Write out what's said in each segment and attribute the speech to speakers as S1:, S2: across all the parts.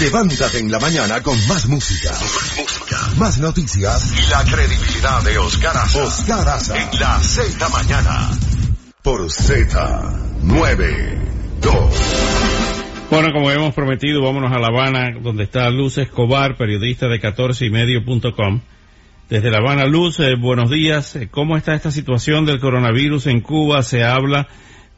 S1: Levántate en la mañana con más música. Más noticias y la credibilidad de Oscar Aza. Oscar Aza. En la Z mañana. Por Z92.
S2: Bueno, como hemos prometido, vámonos a La Habana, donde está Luz Escobar, periodista de 14 y medio.com. Desde La Habana, Luz, eh, buenos días. Eh, ¿Cómo está esta situación del coronavirus en Cuba? Se habla,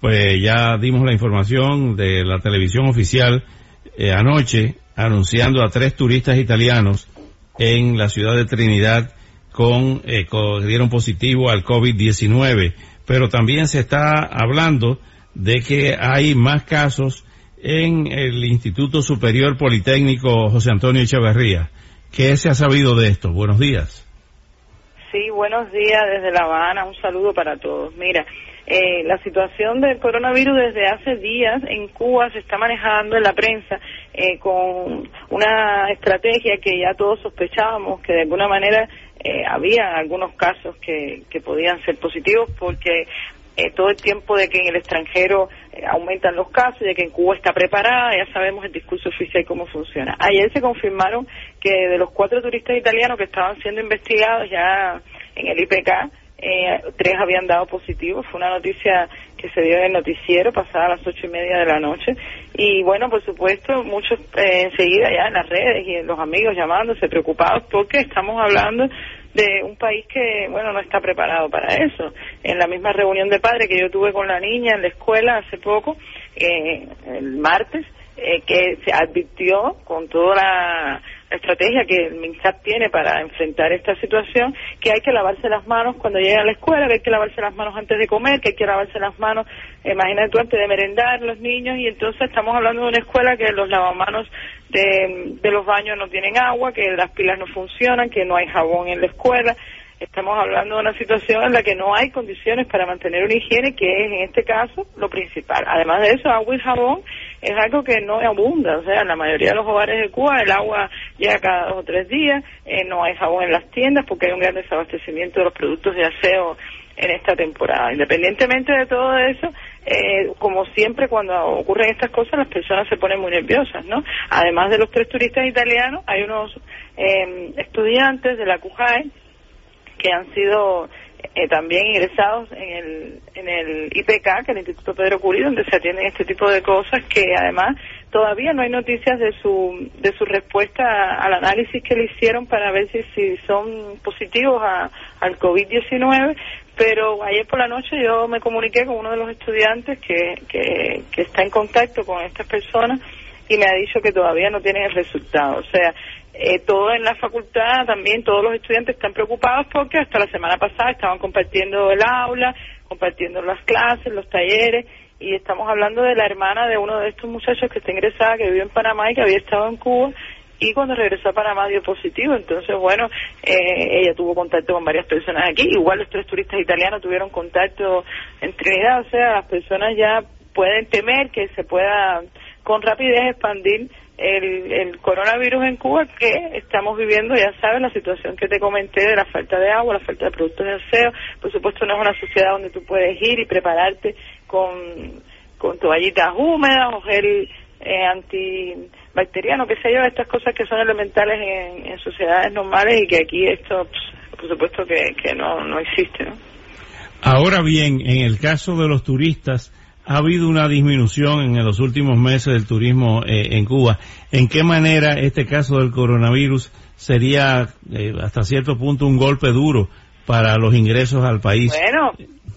S2: pues ya dimos la información de la televisión oficial eh, anoche anunciando a tres turistas italianos en la ciudad de Trinidad con, eh, dieron positivo al COVID-19. Pero también se está hablando de que hay más casos en el Instituto Superior Politécnico José Antonio Echeverría. ¿Qué se ha sabido de esto? Buenos días.
S3: Sí, buenos días desde La Habana. Un saludo para todos. Mira, eh, la situación del coronavirus desde hace días en Cuba se está manejando en la prensa eh, con una estrategia que ya todos sospechábamos que de alguna manera eh, había algunos casos que, que podían ser positivos porque eh, todo el tiempo de que en el extranjero eh, aumentan los casos de que en Cuba está preparada, ya sabemos el discurso oficial cómo funciona. Ayer se confirmaron que de los cuatro turistas italianos que estaban siendo investigados ya en el IPK, eh, tres habían dado positivo. Fue una noticia que se dio en el noticiero pasada las ocho y media de la noche. Y bueno, por supuesto, muchos eh, enseguida ya en las redes y en los amigos llamándose preocupados porque estamos hablando de un país que, bueno, no está preparado para eso. En la misma reunión de padres que yo tuve con la niña en la escuela hace poco, eh, el martes, eh, que se advirtió con toda la, estrategia que el MINSAP tiene para enfrentar esta situación, que hay que lavarse las manos cuando llega a la escuela, que hay que lavarse las manos antes de comer, que hay que lavarse las manos, imagínate tú, antes de merendar los niños, y entonces estamos hablando de una escuela que los lavamanos de, de los baños no tienen agua, que las pilas no funcionan, que no hay jabón en la escuela, Estamos hablando de una situación en la que no hay condiciones para mantener una higiene, que es en este caso lo principal. Además de eso, agua y jabón es algo que no abunda. O sea, en la mayoría de los hogares de Cuba el agua llega cada dos o tres días, eh, no hay jabón en las tiendas porque hay un gran desabastecimiento de los productos de aseo en esta temporada. Independientemente de todo eso, eh, como siempre cuando ocurren estas cosas, las personas se ponen muy nerviosas, ¿no? Además de los tres turistas italianos, hay unos eh, estudiantes de la CUJAE que han sido eh, también ingresados en el, en el IPK, que es el Instituto Pedro Curí, donde se atienden este tipo de cosas, que además todavía no hay noticias de su, de su respuesta al análisis que le hicieron para ver si, si son positivos a, al COVID-19, pero ayer por la noche yo me comuniqué con uno de los estudiantes que, que, que está en contacto con estas personas y me ha dicho que todavía no tienen el resultado. O sea, eh, todo en la facultad, también todos los estudiantes están preocupados porque hasta la semana pasada estaban compartiendo el aula, compartiendo las clases, los talleres, y estamos hablando de la hermana de uno de estos muchachos que está ingresada, que vive en Panamá y que había estado en Cuba, y cuando regresó a Panamá dio positivo, entonces bueno, eh, ella tuvo contacto con varias personas aquí, igual los tres turistas italianos tuvieron contacto en Trinidad, o sea, las personas ya pueden temer que se pueda con rapidez expandir el, el, coronavirus en Cuba que estamos viviendo, ya sabes, la situación que te comenté de la falta de agua, la falta de productos de aseo. Por supuesto, no es una sociedad donde tú puedes ir y prepararte con, con toallitas húmedas o gel eh, antibacteriano, qué sé yo, estas cosas que son elementales en, sociedades normales y que aquí esto, pues, por supuesto, que, que no, no existe.
S2: Ahora bien, en el caso de los turistas, ha habido una disminución en los últimos meses del turismo eh, en Cuba. ¿En qué manera este caso del coronavirus sería eh, hasta cierto punto un golpe duro para los ingresos al país?
S3: Bueno,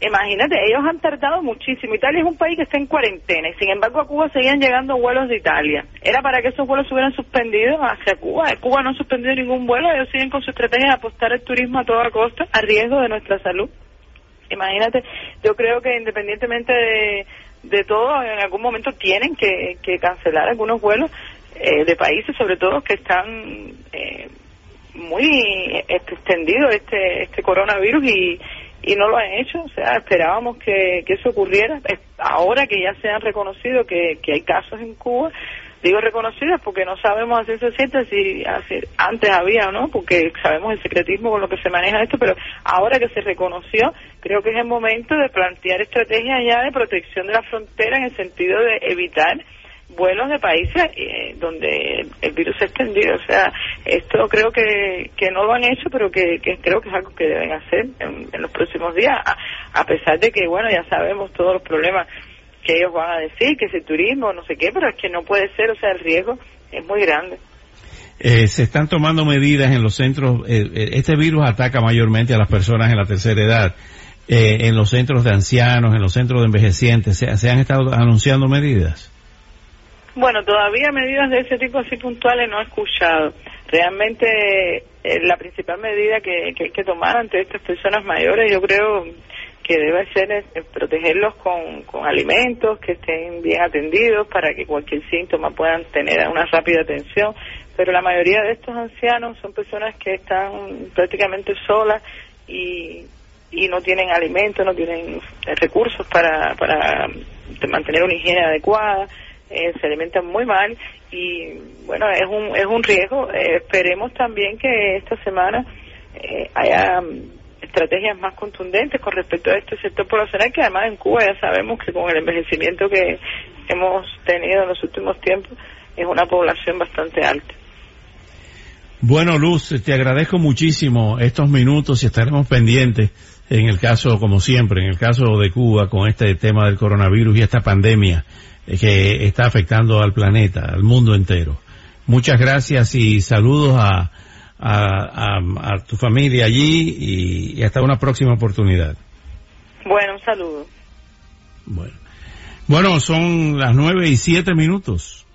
S3: imagínate, ellos han tardado muchísimo. Italia es un país que está en cuarentena y sin embargo a Cuba seguían llegando vuelos de Italia. Era para que esos vuelos se hubieran suspendido hacia Cuba. Cuba no ha suspendido ningún vuelo, ellos siguen con su estrategia de apostar el turismo a toda costa a riesgo de nuestra salud. Imagínate, yo creo que independientemente de, de todo, en algún momento tienen que, que cancelar algunos vuelos eh, de países, sobre todo que están eh, muy extendido este este coronavirus y, y no lo han hecho. O sea, esperábamos que, que eso ocurriera. Ahora que ya se han reconocido que, que hay casos en Cuba, digo reconocidos porque no sabemos hacer ciencia cierta si antes había o no, porque sabemos el secretismo con lo que se maneja esto, pero ahora que se reconoció, creo que es el momento de plantear estrategias ya de protección de la frontera en el sentido de evitar vuelos de países eh, donde el virus se ha extendido. O sea, esto creo que no lo han hecho, pero que, creo que es algo que deben hacer en, los próximos días, a, pesar de que, bueno, ya sabemos todos los problemas que ellos van a decir, que es el turismo, no sé qué, pero es que no puede ser, o sea, el riesgo es muy grande.
S2: Eh, se están tomando medidas en los centros, eh, este virus ataca mayormente a las personas en la tercera edad, en los centros de ancianos, en los centros de envejecientes, ¿se han estado anunciando medidas?
S3: Bueno, todavía medidas de ese tipo así puntuales no he escuchado. Realmente eh, la principal medida que, hay que tomar ante estas personas mayores yo creo que debe ser protegerlos con, con alimentos que estén bien atendidos para que cualquier síntoma puedan tener una rápida atención. Pero la mayoría de estos ancianos son personas que están prácticamente solas y, y no tienen alimentos, no tienen recursos para, para mantener una higiene adecuada eh, se alimentan muy mal y bueno, es un, es un riesgo. Eh, esperemos también que esta semana eh, haya estrategias más contundentes con respecto a este sector poblacional que además en Cuba ya sabemos que con el envejecimiento que hemos tenido en los últimos tiempos es una población bastante alta.
S2: Bueno, Luz, te agradezco muchísimo estos minutos y estaremos pendientes en el caso, como siempre, en el caso de Cuba con este tema del coronavirus y esta pandemia que está afectando al planeta, al mundo entero. Muchas gracias y saludos a, a, tu familia allí y, hasta una próxima oportunidad.
S3: Bueno, un saludo.
S2: Bueno, bueno son las nueve y siete minutos.